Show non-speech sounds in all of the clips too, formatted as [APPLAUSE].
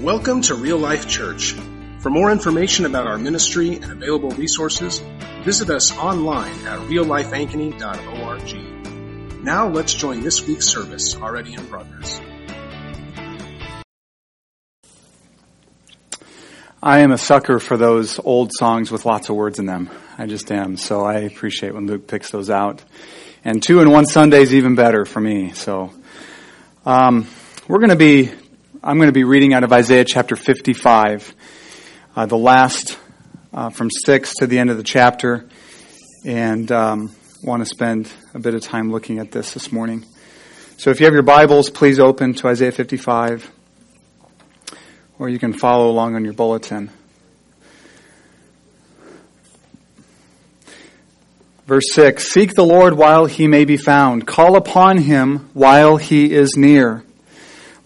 Welcome to Real Life Church. For more information about our ministry and available resources, visit us online at reallifeankeny.org. Now let's join this week's service already in progress. I am a sucker for those old songs with lots of words in them. I just am. So I appreciate when Luke picks those out. And two in one Sunday is even better for me. So um, we're going to be I'm going to be reading out of Isaiah chapter 55, uh, the last uh, from 6 to the end of the chapter, and um, want to spend a bit of time looking at this this morning. So if you have your Bibles, please open to Isaiah 55, or you can follow along on your bulletin. Verse 6 Seek the Lord while he may be found, call upon him while he is near.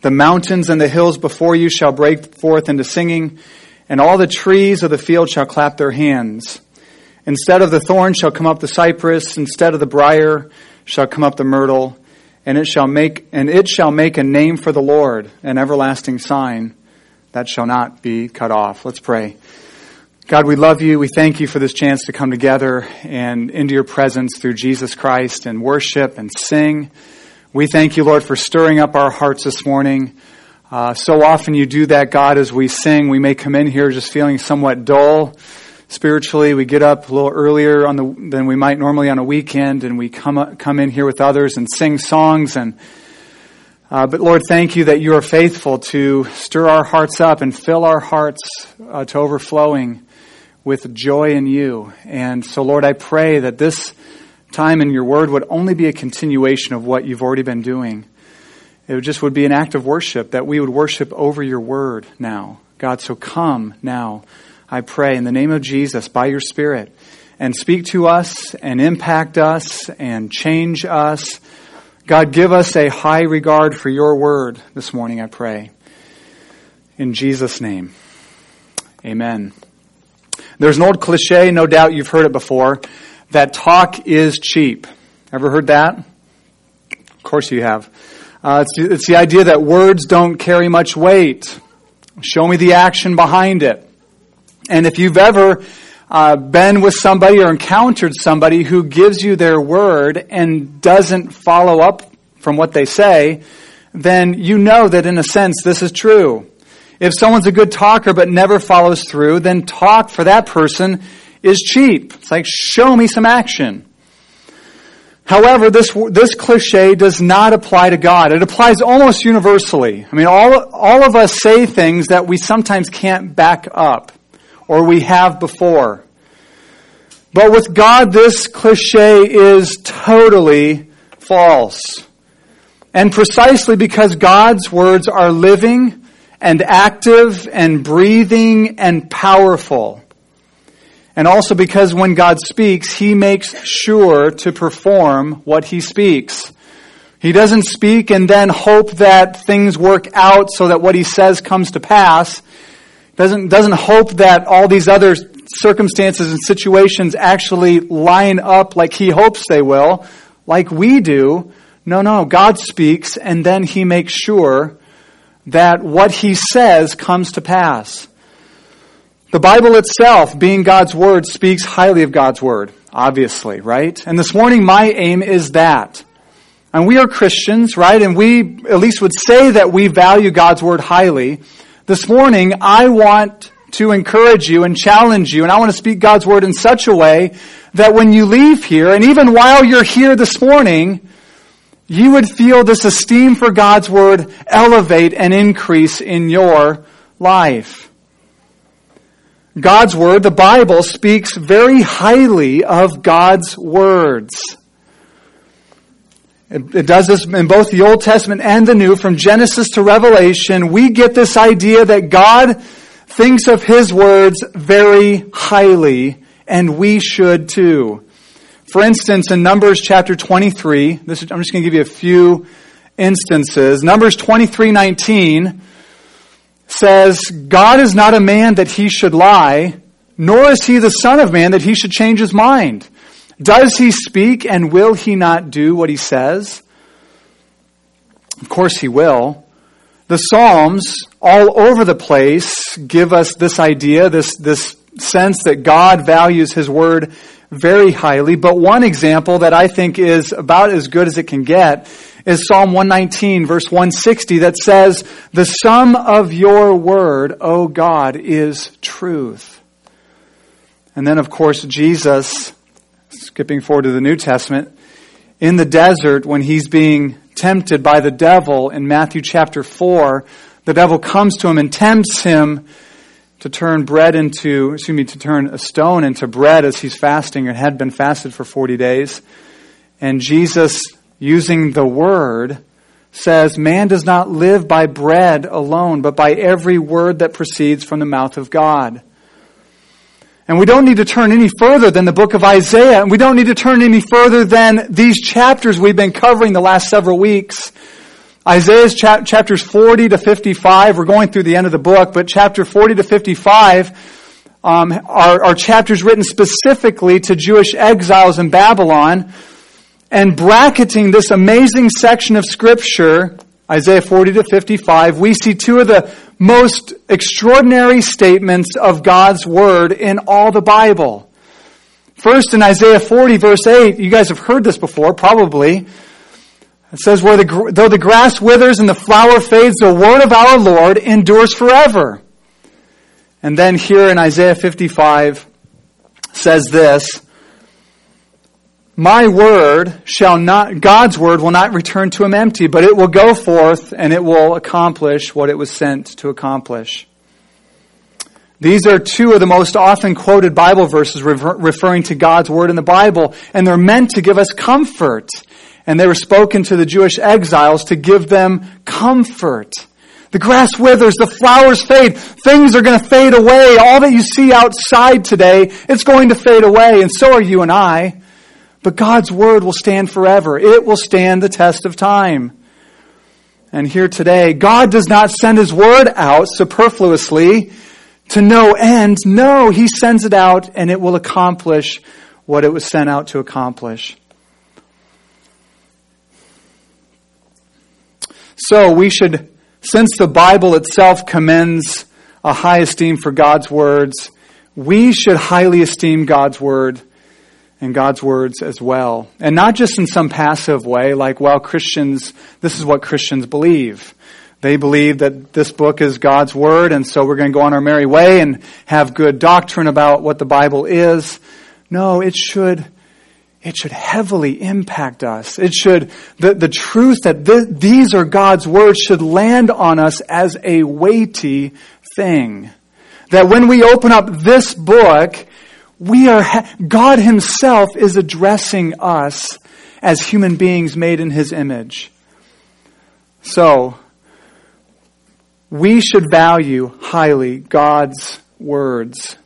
The mountains and the hills before you shall break forth into singing, and all the trees of the field shall clap their hands. Instead of the thorn shall come up the cypress, instead of the brier shall come up the myrtle, and it shall make and it shall make a name for the Lord, an everlasting sign that shall not be cut off. Let's pray. God, we love you. We thank you for this chance to come together and into your presence through Jesus Christ and worship and sing. We thank you, Lord, for stirring up our hearts this morning. Uh, so often you do that, God, as we sing. We may come in here just feeling somewhat dull spiritually. We get up a little earlier on the, than we might normally on a weekend, and we come come in here with others and sing songs. And uh, but Lord, thank you that you are faithful to stir our hearts up and fill our hearts uh, to overflowing with joy in you. And so, Lord, I pray that this time in your word would only be a continuation of what you've already been doing. It just would be an act of worship that we would worship over your word now. God, so come now, I pray, in the name of Jesus, by your Spirit, and speak to us and impact us and change us. God, give us a high regard for your word this morning, I pray. In Jesus' name, amen. There's an old cliche, no doubt you've heard it before that talk is cheap. Ever heard that? Of course you have. Uh, it's, it's the idea that words don't carry much weight. Show me the action behind it. And if you've ever uh, been with somebody or encountered somebody who gives you their word and doesn't follow up from what they say, then you know that in a sense this is true. If someone's a good talker but never follows through, then talk for that person is cheap. It's like, show me some action. However, this, this cliche does not apply to God. It applies almost universally. I mean, all, all of us say things that we sometimes can't back up or we have before. But with God, this cliche is totally false. And precisely because God's words are living and active and breathing and powerful. And also because when God speaks, He makes sure to perform what He speaks. He doesn't speak and then hope that things work out so that what He says comes to pass. Doesn't, doesn't hope that all these other circumstances and situations actually line up like He hopes they will, like we do. No, no, God speaks and then He makes sure that what He says comes to pass. The Bible itself, being God's Word, speaks highly of God's Word, obviously, right? And this morning, my aim is that. And we are Christians, right? And we at least would say that we value God's Word highly. This morning, I want to encourage you and challenge you. And I want to speak God's word in such a way that when you leave here, and even while you're here this morning, you would feel this esteem for God's word elevate and increase in your life. God's word, the Bible, speaks very highly of God's words. It, it, does this in both the Old Testament and the New, from Genesis to Revelation. We get this idea that God thinks of His words very highly, and we should too. For instance, in Numbers chapter 23, this is, I'm just going to give you a few instances. Numbers 23:19 says, "God is not a man that he should lie, nor is he the son of man that he should change his mind. Does he speak and will he not do what he says?" Of course he will. The Psalms all over the place give us this idea, this, this sense that God values his word very highly, but one example that I think is about as good as it can get is Psalm 119 verse 160 that says, the sum of your word, O God, is truth. And then of course Jesus, skipping forward to the New Testament, in the desert when he's being tempted by the devil in Matthew chapter 4, the devil comes to him and tempts him to turn bread into, excuse me, to turn a stone into bread as he's fasting and had been fasted for 40 days. And Jesus, using the word, says, Man does not live by bread alone, but by every word that proceeds from the mouth of God. And we don't need to turn any further than the book of Isaiah, and we don't need to turn any further than these chapters we've been covering the last several weeks. Isaiah's cha- chapters 40 to 55, we're going through the end of the book, but chapter 40 to 55 um, are, are chapters written specifically to Jewish exiles in Babylon. And bracketing this amazing section of scripture, Isaiah 40 to 55, we see two of the most extraordinary statements of God's word in all the Bible. First in Isaiah 40 verse 8, you guys have heard this before, probably. It says, Where the, though the grass withers and the flower fades, the word of our Lord endures forever. And then here in Isaiah 55 says this, My word shall not, God's word will not return to him empty, but it will go forth and it will accomplish what it was sent to accomplish. These are two of the most often quoted Bible verses referring to God's Word in the Bible, and they're meant to give us comfort and they were spoken to the Jewish exiles to give them comfort. The grass withers, the flowers fade, things are going to fade away. All that you see outside today, it's going to fade away, and so are you and I. But God's word will stand forever. It will stand the test of time. And here today, God does not send His word out superfluously to no end. No, He sends it out and it will accomplish what it was sent out to accomplish. So we should, since the Bible itself commends a high esteem for God's words, we should highly esteem God's word and God's words as well. And not just in some passive way, like, well, Christians, this is what Christians believe. They believe that this book is God's word, and so we're going to go on our merry way and have good doctrine about what the Bible is. No, it should it should heavily impact us. It should, the, the truth that th- these are God's words should land on us as a weighty thing. That when we open up this book, we are, God Himself is addressing us as human beings made in His image. So, we should value highly God's words.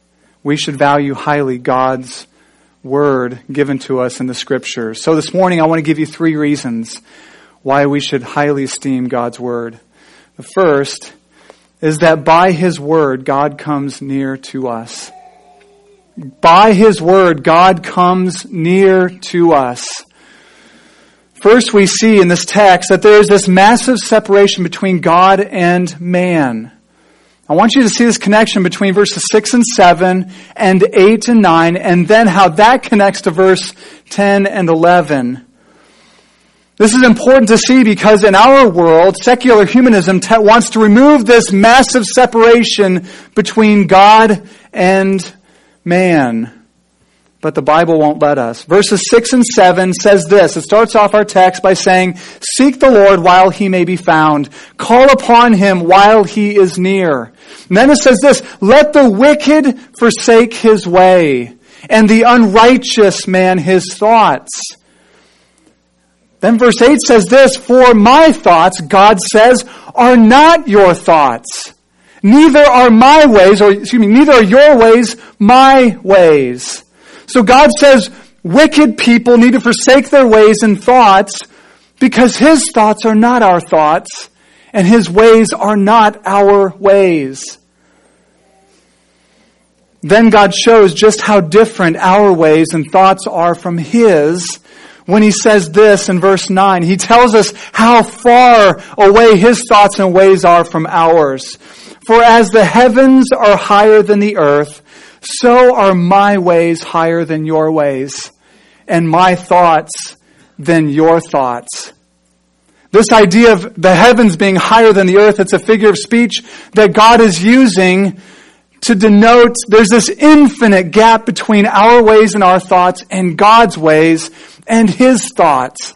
We should value highly God's word given to us in the scriptures. So this morning I want to give you three reasons why we should highly esteem God's word. The first is that by his word God comes near to us. By his word God comes near to us. First we see in this text that there is this massive separation between God and man. I want you to see this connection between verses 6 and 7 and 8 and 9, and then how that connects to verse 10 and 11. This is important to see because in our world, secular humanism te- wants to remove this massive separation between God and man. But the Bible won't let us. Verses 6 and 7 says this. It starts off our text by saying, Seek the Lord while he may be found. Call upon him while he is near. And then it says this, Let the wicked forsake his way, and the unrighteous man his thoughts. Then verse 8 says this, For my thoughts, God says, are not your thoughts. Neither are my ways, or excuse me, neither are your ways my ways. So God says wicked people need to forsake their ways and thoughts because His thoughts are not our thoughts and His ways are not our ways. Then God shows just how different our ways and thoughts are from His when He says this in verse 9. He tells us how far away His thoughts and ways are from ours. For as the heavens are higher than the earth, so are my ways higher than your ways, and my thoughts than your thoughts. This idea of the heavens being higher than the earth, it's a figure of speech that God is using to denote there's this infinite gap between our ways and our thoughts and God's ways and His thoughts.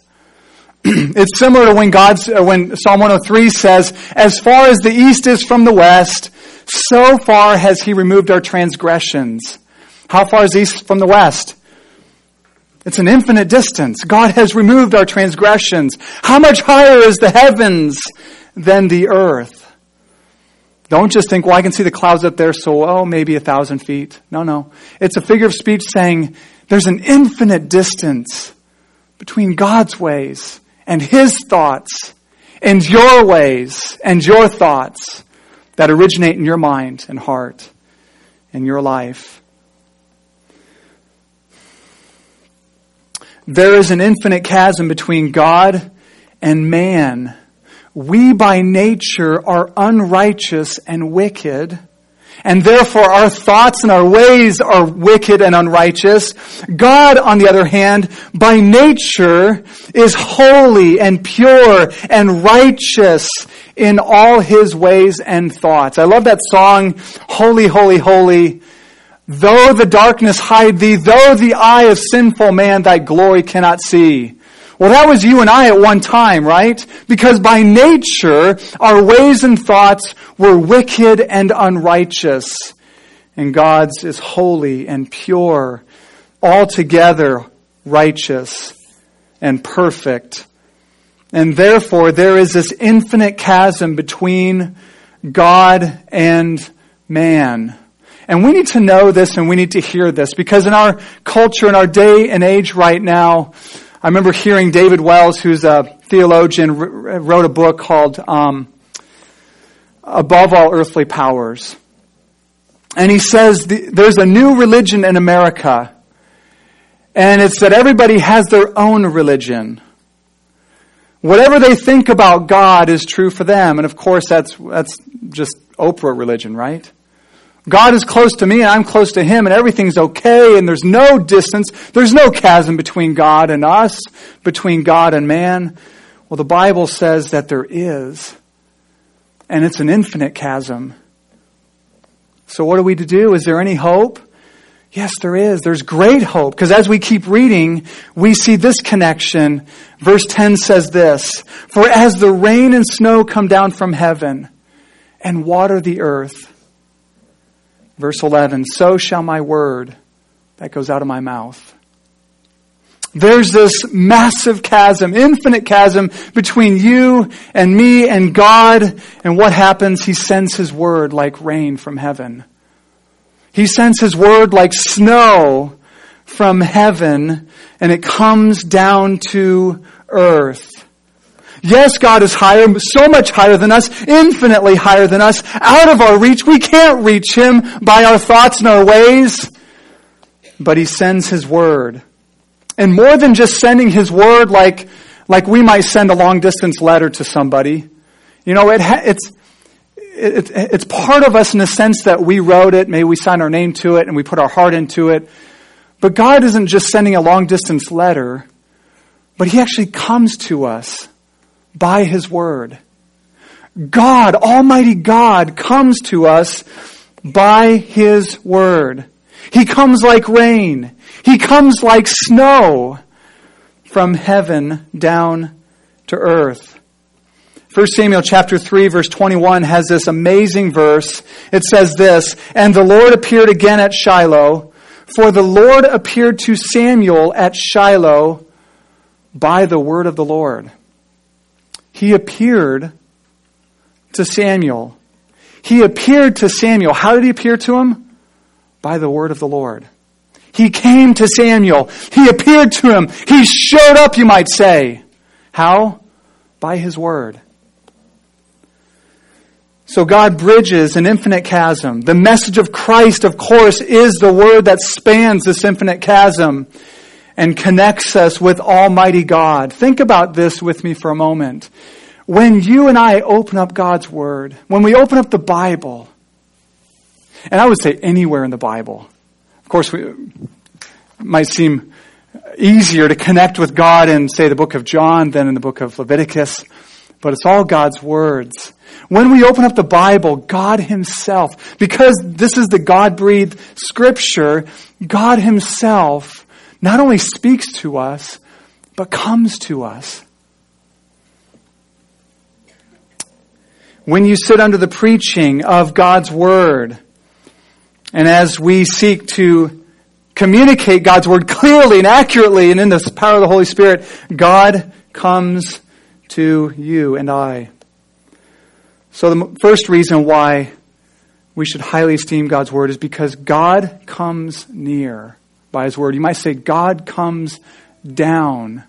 [CLEARS THROAT] it's similar to when God's, uh, when Psalm 103 says, as far as the east is from the west, so far has he removed our transgressions. How far is east from the west? It's an infinite distance. God has removed our transgressions. How much higher is the heavens than the earth? Don't just think, well, I can see the clouds up there, so, oh, maybe a thousand feet. No, no. It's a figure of speech saying there's an infinite distance between God's ways and His thoughts and your ways and your thoughts that originate in your mind and heart and your life. There is an infinite chasm between God and man. We by nature are unrighteous and wicked and therefore our thoughts and our ways are wicked and unrighteous. God, on the other hand, by nature is holy and pure and righteous in all his ways and thoughts. I love that song, Holy, Holy, Holy. Though the darkness hide thee, though the eye of sinful man thy glory cannot see. Well, that was you and I at one time, right? Because by nature, our ways and thoughts were wicked and unrighteous. And God's is holy and pure, altogether righteous and perfect. And therefore, there is this infinite chasm between God and man. And we need to know this and we need to hear this because in our culture, in our day and age right now, I remember hearing David Wells, who's a theologian, wrote a book called um, Above All Earthly Powers. And he says the, there's a new religion in America, and it's that everybody has their own religion. Whatever they think about God is true for them. And of course, that's, that's just Oprah religion, right? God is close to me and I'm close to Him and everything's okay and there's no distance. There's no chasm between God and us, between God and man. Well, the Bible says that there is. And it's an infinite chasm. So what are we to do? Is there any hope? Yes, there is. There's great hope. Because as we keep reading, we see this connection. Verse 10 says this, For as the rain and snow come down from heaven and water the earth, Verse 11, so shall my word that goes out of my mouth. There's this massive chasm, infinite chasm between you and me and God. And what happens? He sends His word like rain from heaven. He sends His word like snow from heaven and it comes down to earth. Yes, God is higher, so much higher than us, infinitely higher than us, out of our reach. We can't reach Him by our thoughts and our ways. But He sends His Word. And more than just sending His Word like, like we might send a long distance letter to somebody. You know, it it's, it, it's part of us in the sense that we wrote it, maybe we signed our name to it and we put our heart into it. But God isn't just sending a long distance letter. but he actually comes to us by his word. God, Almighty God, comes to us by his word. He comes like rain. He comes like snow from heaven down to earth. 1 Samuel chapter 3 verse 21 has this amazing verse. It says this, And the Lord appeared again at Shiloh, for the Lord appeared to Samuel at Shiloh by the word of the Lord. He appeared to Samuel. He appeared to Samuel. How did he appear to him? By the word of the Lord. He came to Samuel. He appeared to him. He showed up, you might say. How? By his word. So God bridges an infinite chasm. The message of Christ, of course, is the word that spans this infinite chasm and connects us with Almighty God. Think about this with me for a moment. When you and I open up God's Word, when we open up the Bible, and I would say anywhere in the Bible, of course, we, it might seem easier to connect with God in, say, the book of John than in the book of Leviticus, but it's all God's words. When we open up the Bible, God Himself, because this is the God breathed scripture, God Himself not only speaks to us, but comes to us. When you sit under the preaching of God's Word, and as we seek to communicate God's Word clearly and accurately and in the power of the Holy Spirit, God comes to you and I. So the first reason why we should highly esteem God's Word is because God comes near by His Word. You might say God comes down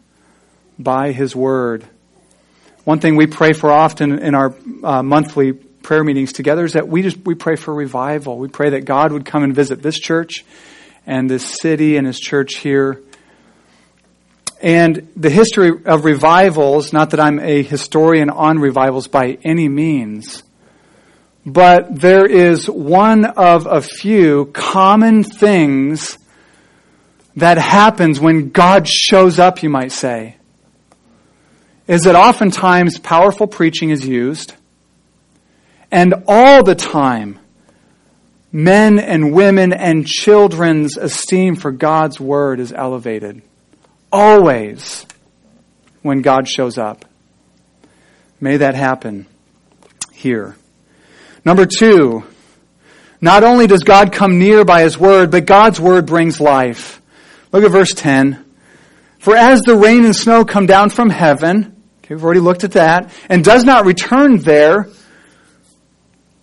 by His Word. One thing we pray for often in our uh, monthly prayer meetings together is that we just we pray for revival. We pray that God would come and visit this church and this city and His church here. And the history of revivals, not that I'm a historian on revivals by any means, but there is one of a few common things that happens when God shows up, you might say, is that oftentimes powerful preaching is used, and all the time, men and women and children's esteem for God's word is elevated. Always when God shows up. May that happen here. Number two, not only does God come near by His word, but God's word brings life. Look at verse 10. For as the rain and snow come down from heaven, okay, we've already looked at that, and does not return there,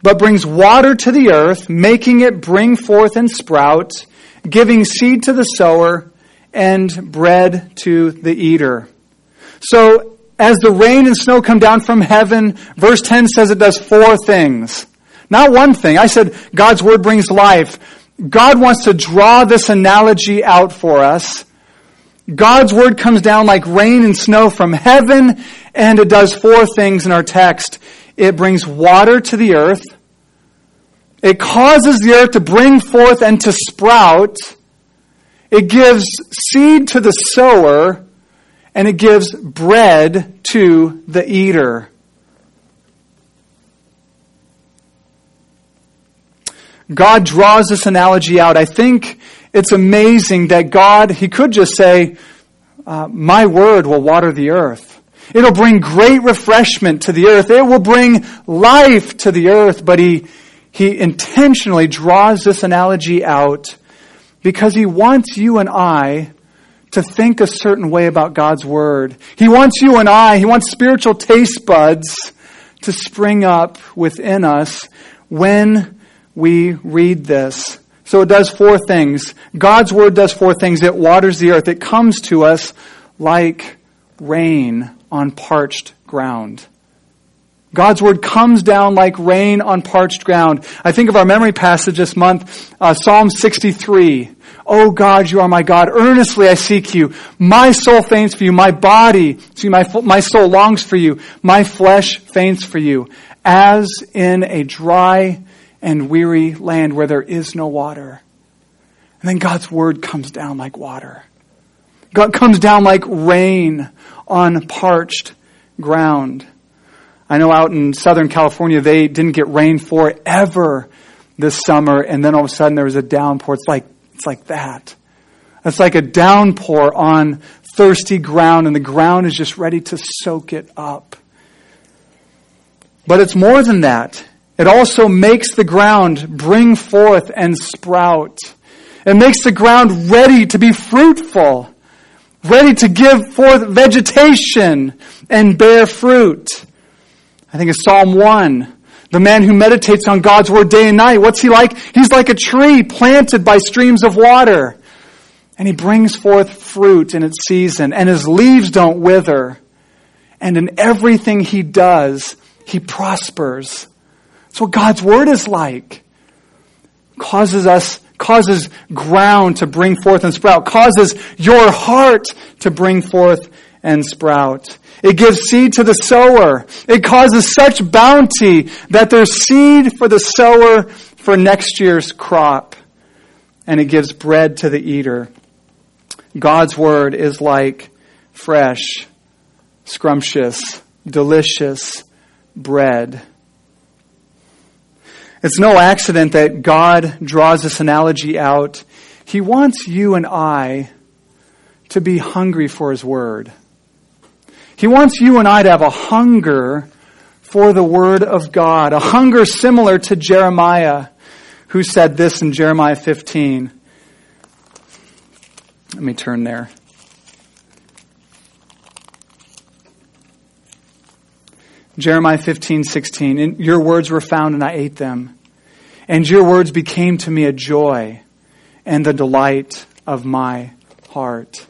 but brings water to the earth, making it bring forth and sprout, giving seed to the sower and bread to the eater. So, as the rain and snow come down from heaven, verse 10 says it does four things. Not one thing. I said God's word brings life. God wants to draw this analogy out for us. God's word comes down like rain and snow from heaven, and it does four things in our text. It brings water to the earth. It causes the earth to bring forth and to sprout. It gives seed to the sower, and it gives bread to the eater. God draws this analogy out. I think it's amazing that God, He could just say, uh, My word will water the earth. It'll bring great refreshment to the earth. It will bring life to the earth. But He, He intentionally draws this analogy out because He wants you and I to think a certain way about God's Word. He wants you and I, He wants spiritual taste buds to spring up within us when we read this. So it does four things. God's Word does four things. It waters the earth. It comes to us like rain on parched ground. God's word comes down like rain on parched ground. I think of our memory passage this month, uh, Psalm 63. Oh God, you are my God. Earnestly I seek you. My soul faints for you. My body, see, my, my soul longs for you. My flesh faints for you. As in a dry and weary land where there is no water. And then God's word comes down like water. God comes down like rain on parched ground. I know out in Southern California, they didn't get rain forever this summer, and then all of a sudden there was a downpour. It's like, it's like that. It's like a downpour on thirsty ground, and the ground is just ready to soak it up. But it's more than that. It also makes the ground bring forth and sprout. It makes the ground ready to be fruitful, ready to give forth vegetation and bear fruit. I think it's Psalm 1. The man who meditates on God's word day and night, what's he like? He's like a tree planted by streams of water. And he brings forth fruit in its season, and his leaves don't wither. And in everything he does, he prospers. That's what God's word is like. Causes us, causes ground to bring forth and sprout, causes your heart to bring forth and sprout. It gives seed to the sower. It causes such bounty that there's seed for the sower for next year's crop. And it gives bread to the eater. God's word is like fresh, scrumptious, delicious bread. It's no accident that God draws this analogy out. He wants you and I to be hungry for His Word. He wants you and I to have a hunger for the Word of God, a hunger similar to Jeremiah, who said this in Jeremiah 15. Let me turn there. Jeremiah 15, 16. Your words were found and I ate them. And your words became to me a joy and the delight of my heart.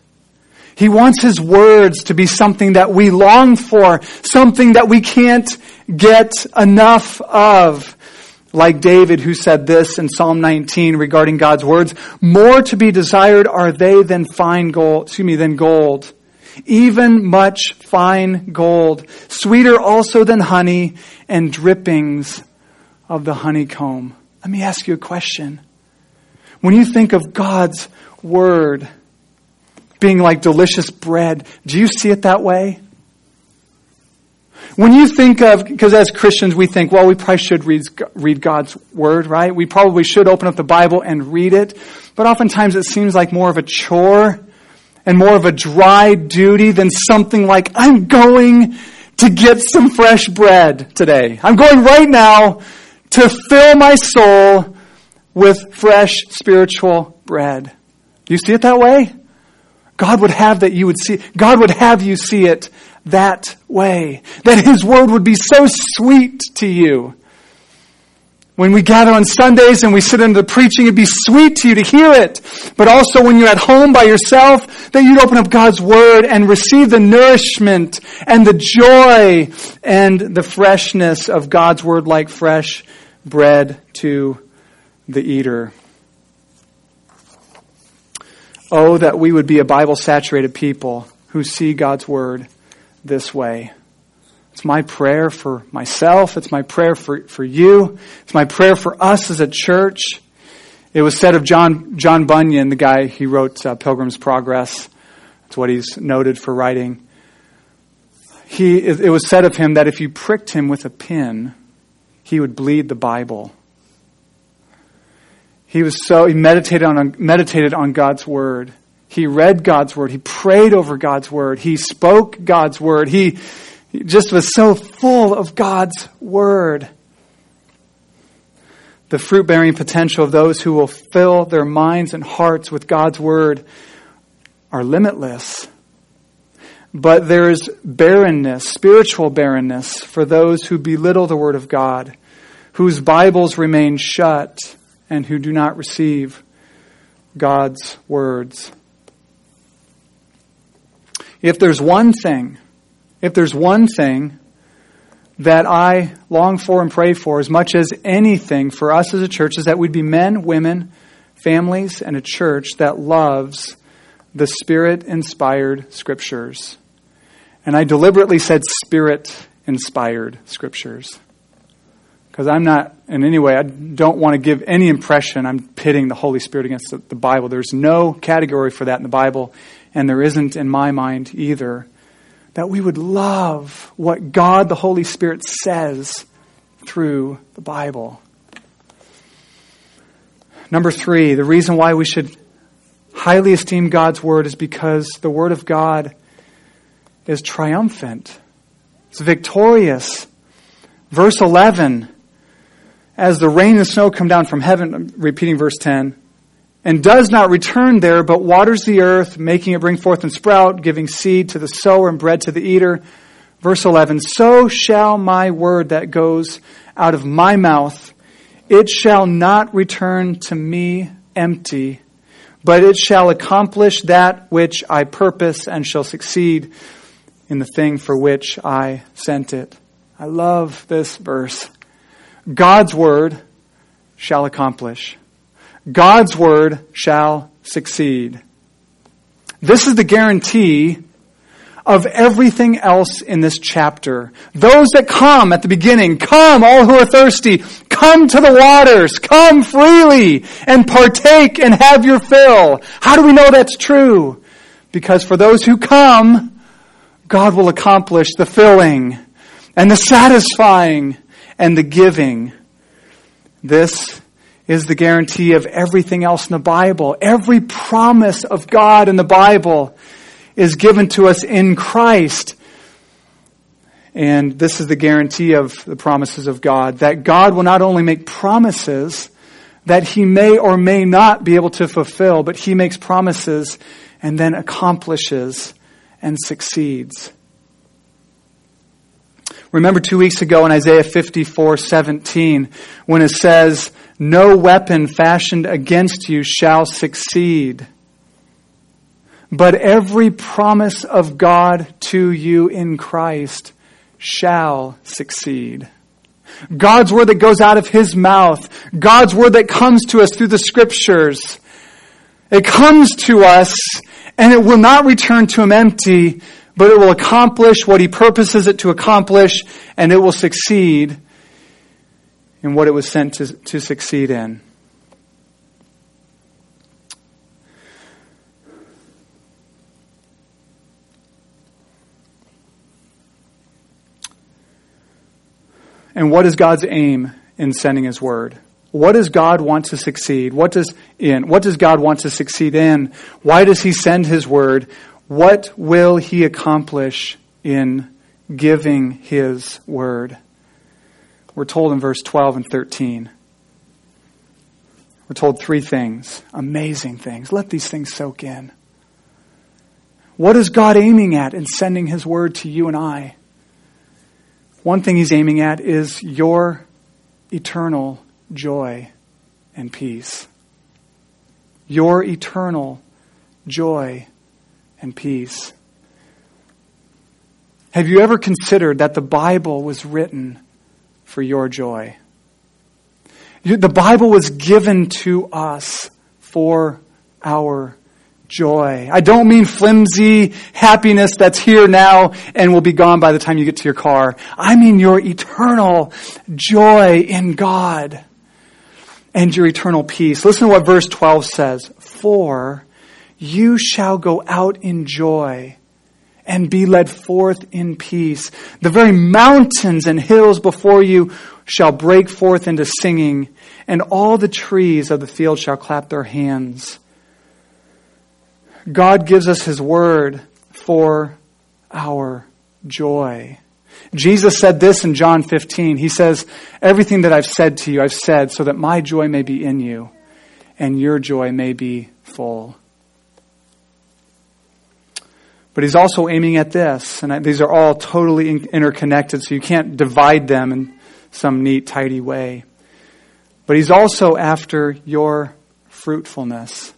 He wants His words to be something that we long for, something that we can't get enough of. Like David who said this in Psalm 19 regarding God's words, more to be desired are they than fine gold, excuse me, than gold. Even much fine gold, sweeter also than honey and drippings of the honeycomb. Let me ask you a question. When you think of God's word, being like delicious bread. Do you see it that way? When you think of, because as Christians we think, well, we probably should read, read God's Word, right? We probably should open up the Bible and read it. But oftentimes it seems like more of a chore and more of a dry duty than something like, I'm going to get some fresh bread today. I'm going right now to fill my soul with fresh spiritual bread. Do you see it that way? God would have that you would see, God would have you see it that way. That His Word would be so sweet to you. When we gather on Sundays and we sit into the preaching, it'd be sweet to you to hear it. But also when you're at home by yourself, that you'd open up God's Word and receive the nourishment and the joy and the freshness of God's Word like fresh bread to the eater. Oh, that we would be a Bible saturated people who see God's Word this way. It's my prayer for myself. It's my prayer for, for you. It's my prayer for us as a church. It was said of John, John Bunyan, the guy he wrote uh, Pilgrim's Progress. That's what he's noted for writing. He, it was said of him that if you pricked him with a pin, he would bleed the Bible. He was so, he meditated on, meditated on God's Word. He read God's Word. He prayed over God's Word. He spoke God's Word. He, he just was so full of God's Word. The fruit bearing potential of those who will fill their minds and hearts with God's Word are limitless. But there's barrenness, spiritual barrenness, for those who belittle the Word of God, whose Bibles remain shut and who do not receive God's words. If there's one thing, if there's one thing that I long for and pray for as much as anything for us as a church is that we'd be men, women, families, and a church that loves the Spirit inspired scriptures. And I deliberately said Spirit inspired scriptures Because I'm not, in any way, I don't want to give any impression I'm pitting the Holy Spirit against the, the Bible. There's no category for that in the Bible, and there isn't in my mind either. That we would love what God the Holy Spirit says through the Bible. Number three, the reason why we should highly esteem God's Word is because the Word of God is triumphant. It's victorious. Verse 11, as the rain and snow come down from heaven, I'm repeating verse 10, and does not return there, but waters the earth, making it bring forth and sprout, giving seed to the sower and bread to the eater. Verse 11, so shall my word that goes out of my mouth, it shall not return to me empty, but it shall accomplish that which I purpose and shall succeed in the thing for which I sent it. I love this verse. God's word shall accomplish. God's word shall succeed. This is the guarantee of everything else in this chapter. Those that come at the beginning, come all who are thirsty, come to the waters, come freely and partake and have your fill. How do we know that's true? Because for those who come, God will accomplish the filling and the satisfying and the giving. This is the guarantee of everything else in the Bible. Every promise of God in the Bible is given to us in Christ. And this is the guarantee of the promises of God that God will not only make promises that he may or may not be able to fulfill, but he makes promises and then accomplishes and succeeds. Remember two weeks ago in Isaiah 54, 17, when it says, No weapon fashioned against you shall succeed. But every promise of God to you in Christ shall succeed. God's word that goes out of His mouth, God's word that comes to us through the scriptures, it comes to us and it will not return to Him empty, but it will accomplish what He purposes it to accomplish and it will succeed in what it was sent to, to succeed in. And what is God's aim in sending His Word? What does God want to succeed? What does in? What does God want to succeed in? Why does He send His Word? What will He accomplish in giving His Word? We're told in verse 12 and 13. We're told three things, amazing things. Let these things soak in. What is God aiming at in sending His Word to you and I? One thing he's aiming at is your eternal joy and peace. Your eternal joy and peace. Have you ever considered that the Bible was written for your joy? The Bible was given to us for our joy. I don't mean flimsy happiness that's here now and will be gone by the time you get to your car. I mean your eternal joy in God and your eternal peace. Listen to what verse 12 says. For you shall go out in joy and be led forth in peace. The very mountains and hills before you shall break forth into singing, and all the trees of the field shall clap their hands. God gives us His Word for our joy. Jesus said this in John 15. He says, Everything that I've said to you, I've said so that my joy may be in you and your joy may be full. But he's also aiming at this, and these are all totally interconnected, so you can't divide them in some neat, tidy way. But he's also after your fruitfulness.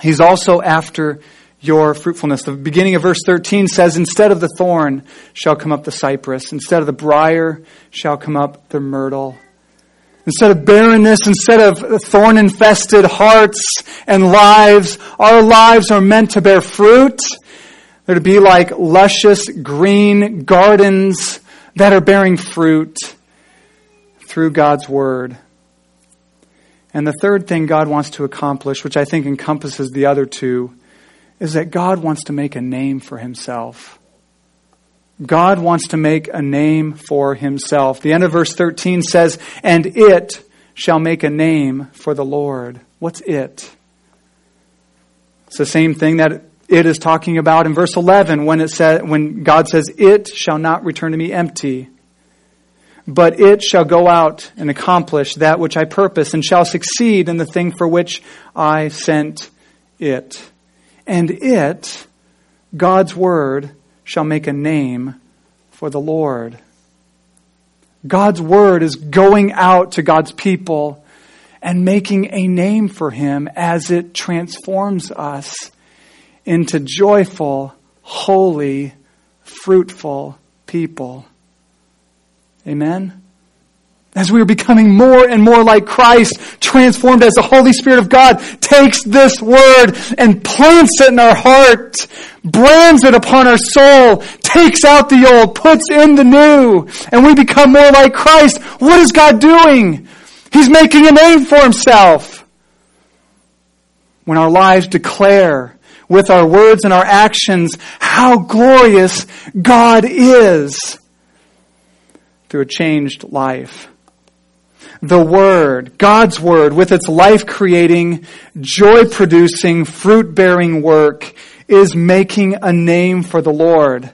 He's also after your fruitfulness. The beginning of verse 13 says, Instead of the thorn shall come up the cypress, instead of the brier shall come up the myrtle. Instead of barrenness, instead of thorn infested hearts and lives, our lives are meant to bear fruit. They're to be like luscious green gardens that are bearing fruit through God's Word. And the third thing God wants to accomplish, which I think encompasses the other two, is that God wants to make a name for Himself. God wants to make a name for Himself. The end of verse 13 says, And it shall make a name for the Lord. What's it? It's the same thing that it is talking about in verse 11 when it says, when God says, it shall not return to me empty, but it shall go out and accomplish that which I purpose and shall succeed in the thing for which I sent it. And it, God's word, shall make a name for the Lord. God's word is going out to God's people and making a name for him as it transforms us into joyful, holy, fruitful people. Amen? As we are becoming more and more like Christ, transformed as the Holy Spirit of God takes this word and plants it in our heart, brands it upon our soul, takes out the old, puts in the new, and we become more like Christ. What is God doing? He's making a name for himself. When our lives declare with our words and our actions how glorious God is through a changed life. The Word, God's Word, with its life creating, joy producing, fruit bearing work, is making a name for the Lord.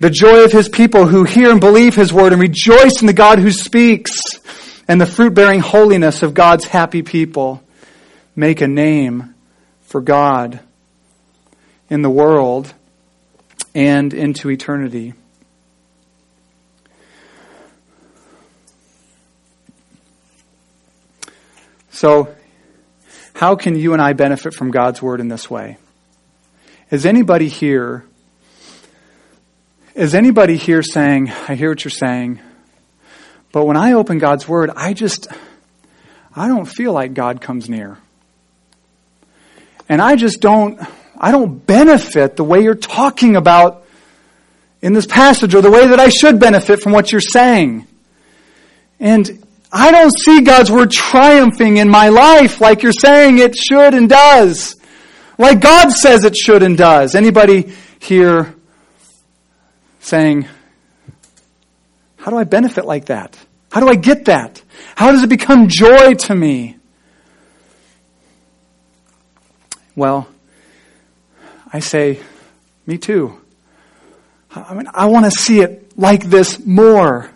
The joy of His people who hear and believe His Word and rejoice in the God who speaks, and the fruit bearing holiness of God's happy people make a name for God in the world and into eternity. So, how can you and I benefit from God's Word in this way? Is anybody here, is anybody here saying, I hear what you're saying, but when I open God's Word, I just, I don't feel like God comes near. And I just don't, I don't benefit the way you're talking about in this passage or the way that I should benefit from what you're saying. And I don't see God's word triumphing in my life like you're saying it should and does. Like God says it should and does. Anybody here saying, how do I benefit like that? How do I get that? How does it become joy to me? Well, I say, me too. I mean, I want to see it like this more.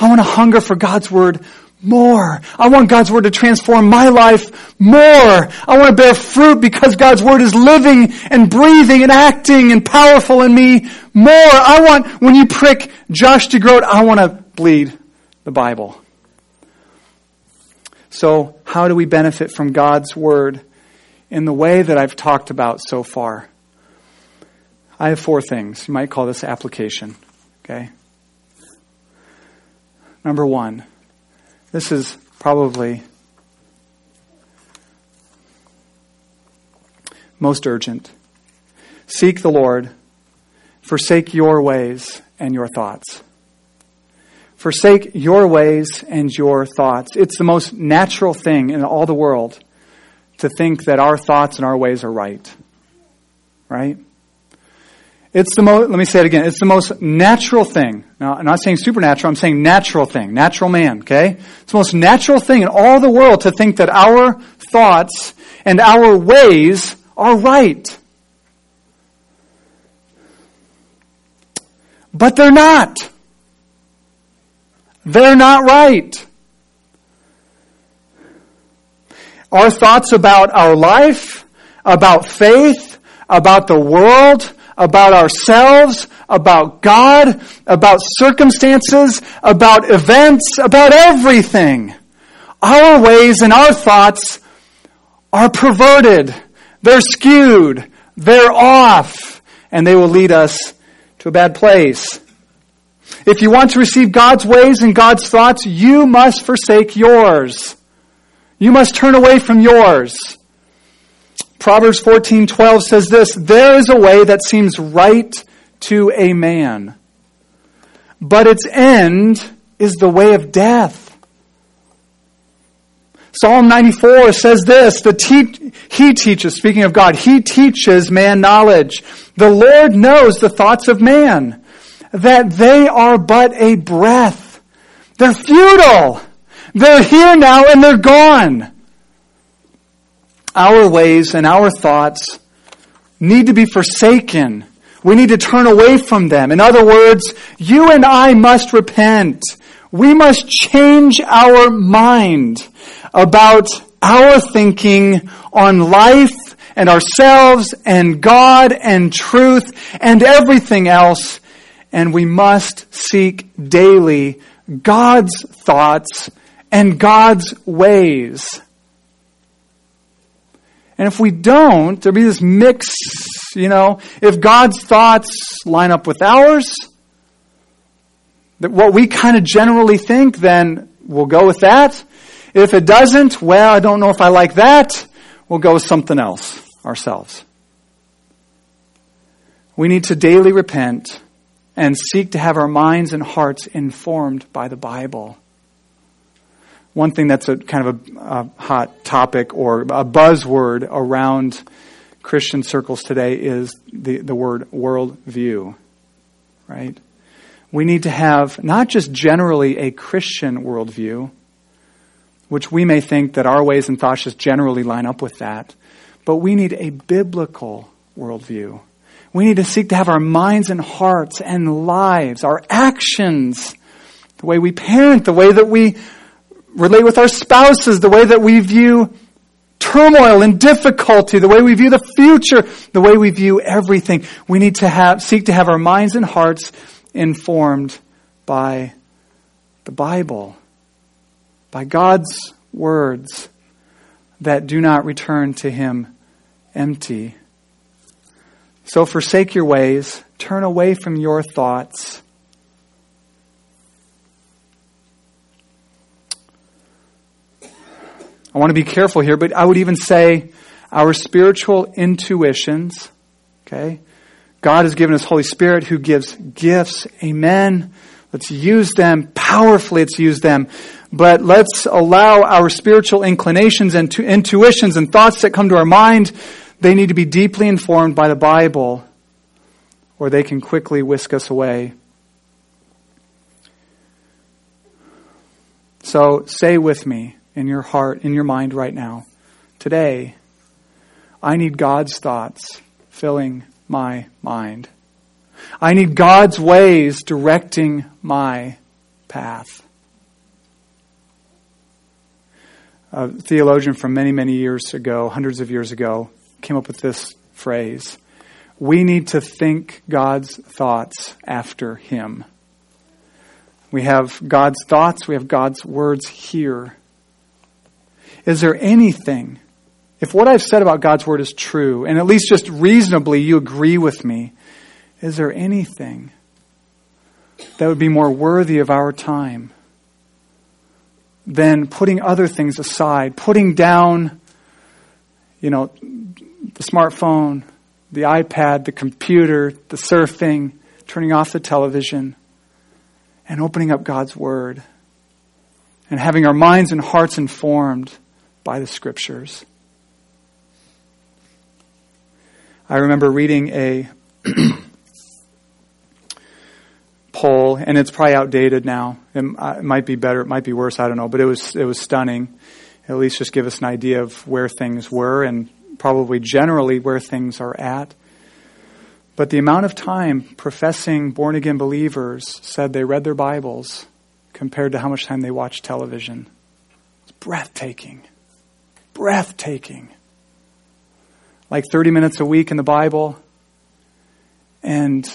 I want to hunger for God's Word more. I want God's Word to transform my life more. I want to bear fruit because God's Word is living and breathing and acting and powerful in me more. I want, when you prick Josh DeGroat, I want to bleed the Bible. So, how do we benefit from God's Word? in the way that I've talked about so far. I have four things. You might call this application. Okay? Number one, this is probably most urgent. Seek the Lord, forsake your ways and your thoughts. Forsake your ways and your thoughts. It's the most natural thing in all the world to think that our thoughts and our ways are right. Right? It's the most, let me say it again, it's the most natural thing. Now, I'm not saying supernatural, I'm saying natural thing, natural man, okay? It's the most natural thing in all the world to think that our thoughts and our ways are right. But they're not. They're not right. Our thoughts about our life, about faith, about the world, about ourselves, about God, about circumstances, about events, about everything. Our ways and our thoughts are perverted. They're skewed. They're off. And they will lead us to a bad place. If you want to receive God's ways and God's thoughts, you must forsake yours. You must turn away from yours. Proverbs 14:12 says this, there is a way that seems right to a man, but its end is the way of death. Psalm 94 says this, the te- he teaches, speaking of God, he teaches man knowledge. The Lord knows the thoughts of man, that they are but a breath. They're futile. They're here now and they're gone. Our ways and our thoughts need to be forsaken. We need to turn away from them. In other words, you and I must repent. We must change our mind about our thinking on life and ourselves and God and truth and everything else. And we must seek daily God's thoughts and God's ways. And if we don't, there'll be this mix, you know, if God's thoughts line up with ours, that what we kind of generally think, then we'll go with that. If it doesn't, well, I don't know if I like that, we'll go with something else ourselves. We need to daily repent and seek to have our minds and hearts informed by the Bible. One thing that's a kind of a, a hot topic or a buzzword around Christian circles today is the, the word worldview, right? We need to have not just generally a Christian worldview, which we may think that our ways and thoughts just generally line up with that, but we need a biblical worldview. We need to seek to have our minds and hearts and lives, our actions, the way we parent, the way that we relate with our spouses, the way that we view turmoil and difficulty, the way we view the future, the way we view everything. We need to have, seek to have our minds and hearts informed by the Bible, by God's words that do not return to Him empty. So forsake your ways, turn away from your thoughts. I want to be careful here, but I would even say our spiritual intuitions, okay? God has given us Holy Spirit who gives gifts. Amen. Let's use them powerfully. Let's use them. But let's allow our spiritual inclinations and intuitions and thoughts that come to our mind, they need to be deeply informed by the Bible or they can quickly whisk us away. So say with me in your heart, in your mind right now, today, I need God's thoughts filling my mind. I need God's ways directing my path. A theologian from many, many years ago, hundreds of years ago, came up with this phrase. We need to think God's thoughts after Him. We have God's thoughts, we have God's words here. Is there anything, if what I've said about God's Word is true, and at least just reasonably you agree with me, is there anything that would be more worthy of our time than putting other things aside, putting down, you know, the smartphone, the iPad, the computer, the surfing, turning off the television, and opening up God's Word and having our minds and hearts informed by the scriptures. I remember reading a [CLEARS THROAT] poll, and it's probably outdated now. Uh, it might be better, it might be worse, I don't know, but it was, it was stunning. At least just give us an idea of where things were and probably generally where things are at. But the amount of time professing born again believers said they read their Bibles compared to how much time they watched television. It's breathtaking breathtaking. Like 30 minutes a week in the Bible and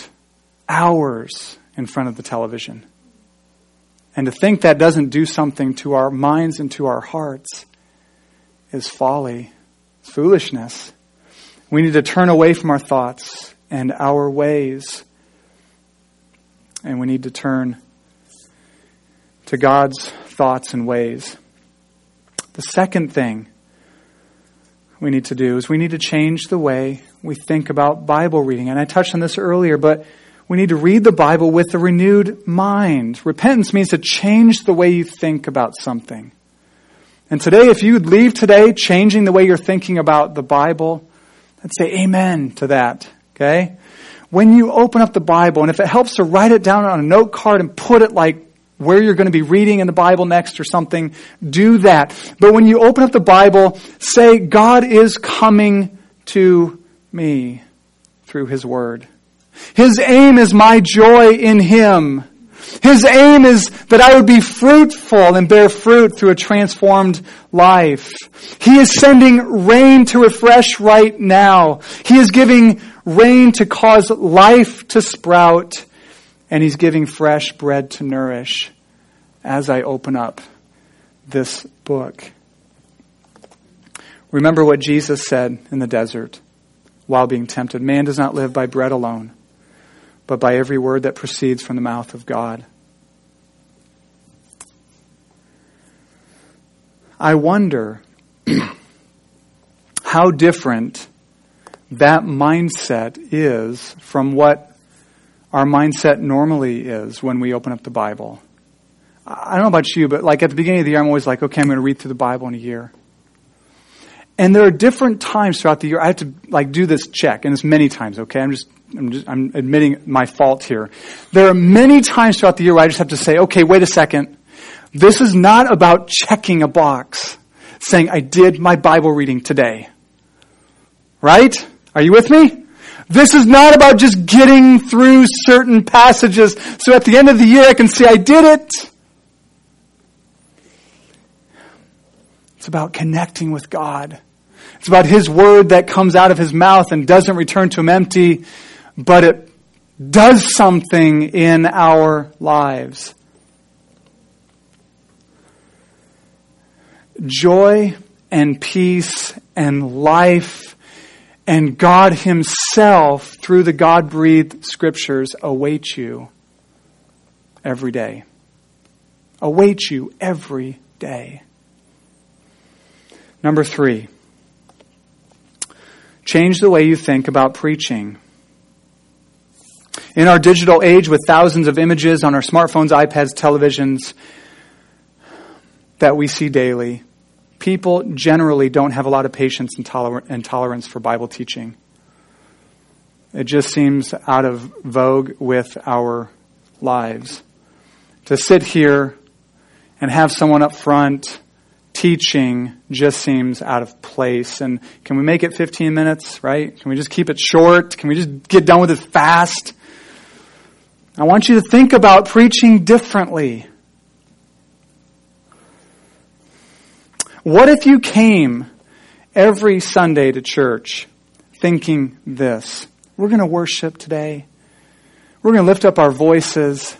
hours in front of the television. And to think that doesn't do something to our minds and to our hearts is folly, it's foolishness. We need to turn away from our thoughts and our ways. And we need to turn to God's thoughts and ways. The second thing we need to do is we need to change the way we think about Bible reading. And I touched on this earlier, but we need to read the Bible with a renewed mind. Repentance means to change the way you think about something. And today, if you leave today changing the way you're thinking about the Bible, let's say amen to that. Okay? When you open up the Bible, and if it helps to write it down on a note card and put it like where you're going to be reading in the Bible next or something, do that. But when you open up the Bible, say, God is coming to me through His Word. His aim is my joy in Him. His aim is that I would be fruitful and bear fruit through a transformed life. He is sending rain to refresh right now. He is giving rain to cause life to sprout. And He's giving fresh bread to nourish as I open up this book. Remember what Jesus said in the desert while being tempted. Man does not live by bread alone but by every word that proceeds from the mouth of God. I wonder [CLEARS THROAT] how different that mindset is from what our mindset normally is when we open up the Bible. I don't know about you, but like at the beginning of the year, I'm always like, okay, I'm going to read through the Bible in a year. And there are different times throughout the year I have to like do this check, and it's many times, okay? I'm just I'm, just, I'm admitting my fault here. There are many times throughout the year where I just have to say, okay, wait a second. This is not about checking a box, saying, I did my Bible reading today. Right? Are you with me? This is not about just getting through certain passages so at the end of the year I can say, I did it. It's about connecting with God. It's about His Word that comes out of His mouth and doesn't return to Him empty, but it does something in our lives. Joy and peace and life and God Himself through the God breathed scriptures awaits you every day. Awaits you every day. Number three, change the way you think about preaching. In our digital age with thousands of images on our smartphones, iPads, televisions that we see daily, people generally don't have a lot of patience and, toler- and tolerance for Bible teaching. It just seems out of vogue with our lives. To sit here and have someone up front teaching just seems out of place. And can we make it 15 minutes, right? Can we just keep it short? Can we just get done with it fast? I want you to think about preaching differently. What if you came every Sunday to church thinking this? We're going to worship today. We're going to lift up our voices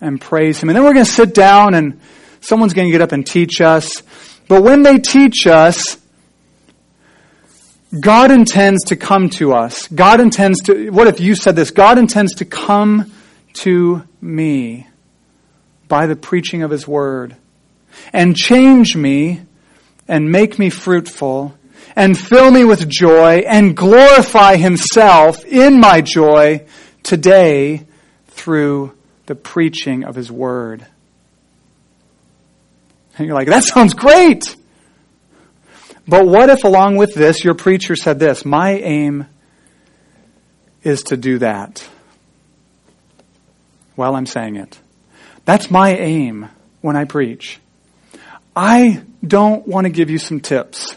and praise Him. And then we're going to sit down and someone's going to get up and teach us. But when they teach us, God intends to come to us. God intends to, what if you said this? God intends to come to me by the preaching of His Word and change me and make me fruitful and fill me with joy and glorify Himself in my joy today through the preaching of His Word. And you're like, that sounds great! But what if along with this your preacher said this, my aim is to do that while I'm saying it. That's my aim when I preach. I don't want to give you some tips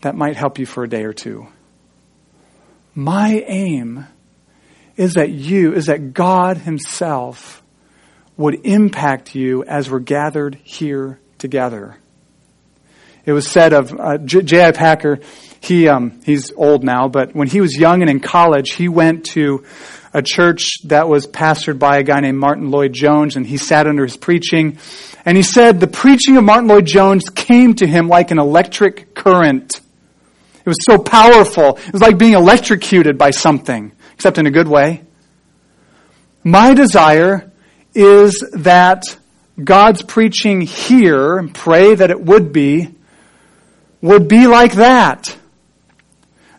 that might help you for a day or two. My aim is that you, is that God Himself would impact you as we're gathered here together. It was said of uh, J.I. Packer, he, um, he's old now, but when he was young and in college, he went to a church that was pastored by a guy named Martyn Lloyd-Jones, and he sat under his preaching. And he said the preaching of Martyn Lloyd-Jones came to him like an electric current. It was so powerful. It was like being electrocuted by something, except in a good way. My desire is that God's preaching here, and pray that it would be, would be like that.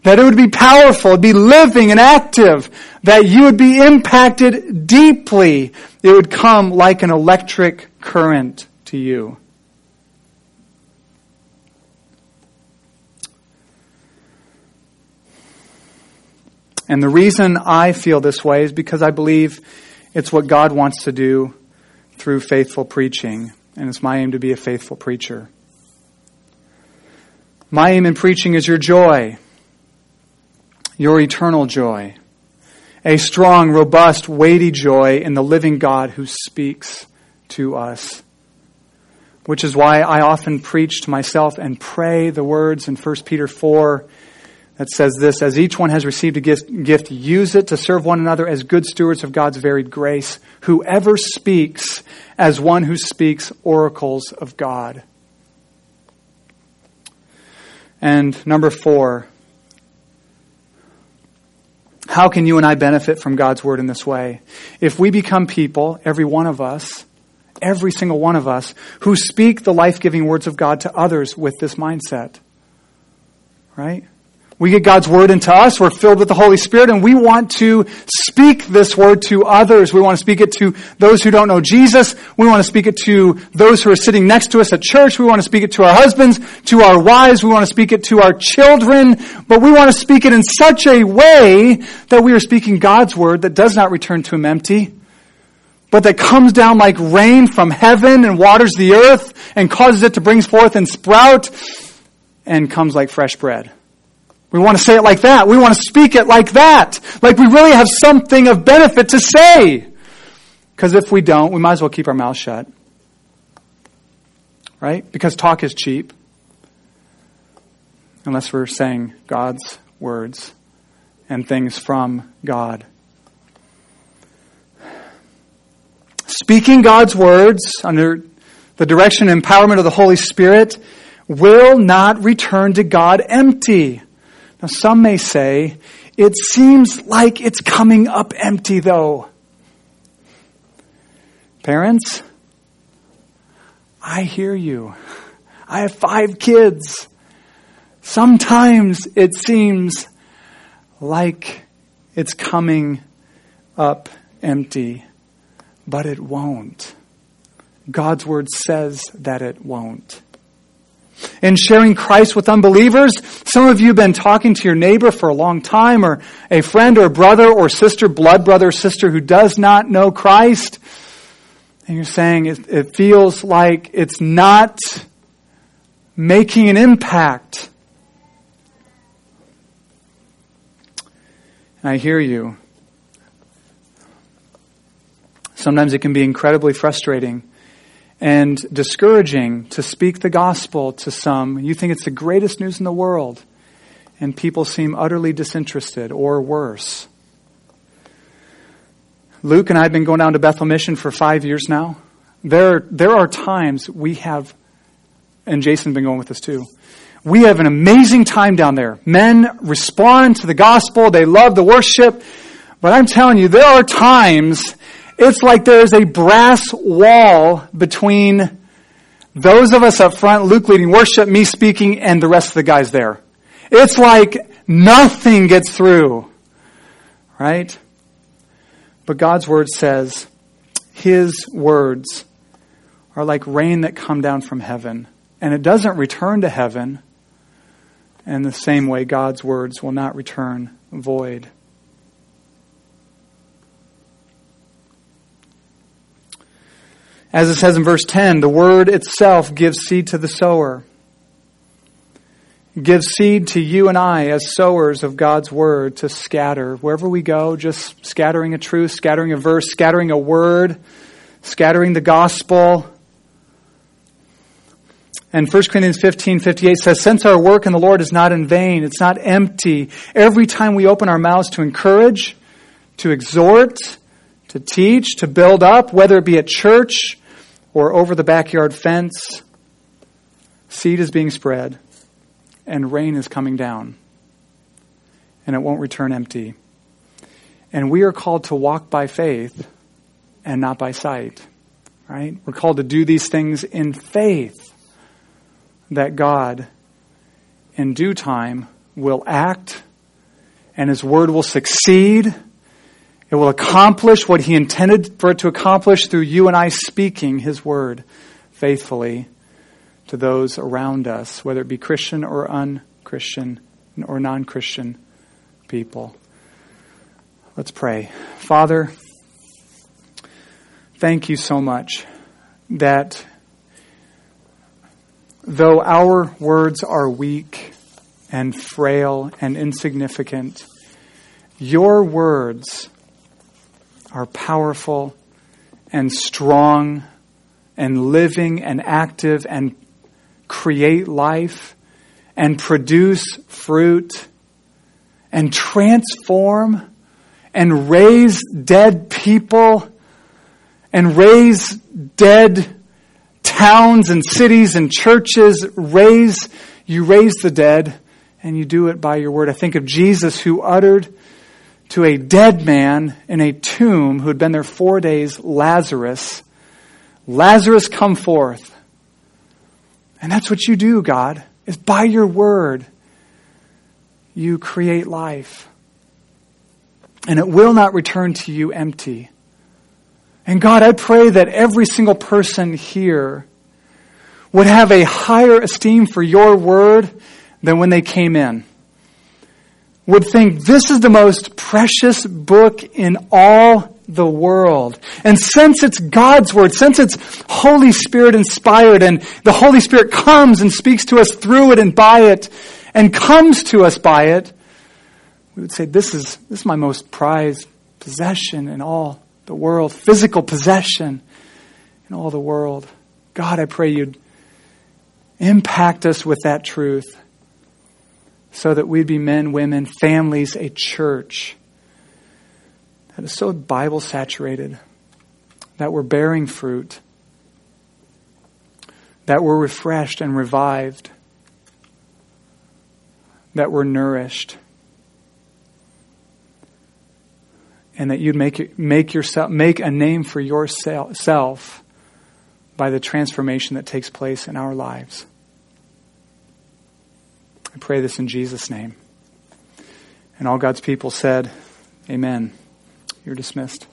That it would be powerful, it'd be living and active, that you would be impacted deeply. It would come like an electric current to you. And the reason I feel this way is because I believe it's what God wants to do through faithful preaching. And it's my aim to be a faithful preacher. My aim in preaching is your joy, your eternal joy, a strong, robust, weighty joy in the living God who speaks to us. Which is why I often preach to myself and pray the words in 1 Peter 4 that says this As each one has received a gift, gift, use it to serve one another as good stewards of God's varied grace. Whoever speaks as one who speaks oracles of God. And number four, how can you and I benefit from God's word in this way? If we become people, every one of us, every single one of us, who speak the life giving words of God to others with this mindset, right? We get God's word into us. We're filled with the Holy Spirit and we want to speak this word to others. We want to speak it to those who don't know Jesus. We want to speak it to those who are sitting next to us at church. We want to speak it to our husbands, to our wives. We want to speak it to our children. But we want to speak it in such a way that we are speaking God's word that does not return to him empty but that comes down like rain from heaven and waters the earth and causes it to bring forth and sprout and comes like fresh bread. We want to say it like that. We want to speak it like that. Like we really have something of benefit to say. Because if we don't, we might as well keep our mouth shut. Right? Because talk is cheap. Unless we're saying God's words and things from God. Speaking God's words under the direction and empowerment of the Holy Spirit will not return to God empty. Now, some may say, it seems like it's coming up empty, though. Parents, I hear you. I have five kids. Sometimes it seems like it's coming up empty, but it won't. God's word says that it won't in sharing Christ with unbelievers. Some of you have been talking to your neighbor for a long time or a friend or a brother or sister, blood brother or sister who does not know Christ. And you're saying it, it feels like it's not making an impact. And I hear you. Sometimes it can be incredibly frustrating and discouraging to speak the gospel to some. You think it's the greatest news in the world, and people seem utterly disinterested or worse. Luke and I have been going down to Bethel Mission for five years now. There, there are times we have, and Jason's been going with us too. We have an amazing time down there. Men respond to the gospel. They love the worship. But I'm telling you, there are times it's like there's a brass wall between those of us up front, Luke leading worship, me speaking, and the rest of the guys there. It's like nothing gets through. Right? But God's word says, His words are like rain that come down from heaven. And it doesn't return to heaven. And the same way, God's words will not return void. As it says in verse 10, the word itself gives seed to the sower. It gives seed to you and I as sowers of God's word to scatter. Wherever we go, just scattering a truth, scattering a verse, scattering a word, scattering the gospel. And 1 Corinthians 15, 58 says, Since our work in the Lord is not in vain, it's not empty. Every time we open our mouths to encourage, to exhort, to teach, to build up, whether it be at church or over the backyard fence, seed is being spread and rain is coming down and it won't return empty. And we are called to walk by faith and not by sight, right? We're called to do these things in faith that God, in due time, will act and His Word will succeed. It will accomplish what He intended for it to accomplish through you and I speaking His Word faithfully to those around us, whether it be Christian or unchristian or non Christian people. Let's pray. Father, thank you so much that though our words are weak and frail and insignificant, your words are powerful and strong and living and active and create life and produce fruit and transform and raise dead people and raise dead towns and cities and churches. Raise, you raise the dead and you do it by your word. I think of Jesus who uttered to a dead man in a tomb who had been there four days, Lazarus, Lazarus come forth. And that's what you do, God, is by your word, you create life. And it will not return to you empty. And God, I pray that every single person here would have a higher esteem for your word than when they came in. Would think this is the most precious book in all the world. And since it's God's Word, since it's Holy Spirit inspired and the Holy Spirit comes and speaks to us through it and by it and comes to us by it, we would say, this is, this is my most prized possession in all the world, physical possession in all the world. God, I pray you'd impact us with that truth so that we'd be men, women, families, a church that is so Bible saturated, that we're bearing fruit, that we're refreshed and revived, that we're nourished. And that you'd make, make yourself, make a name for yourself by the transformation that takes place in our lives. I pray this in Jesus' name. And all God's people said, Amen. You're dismissed.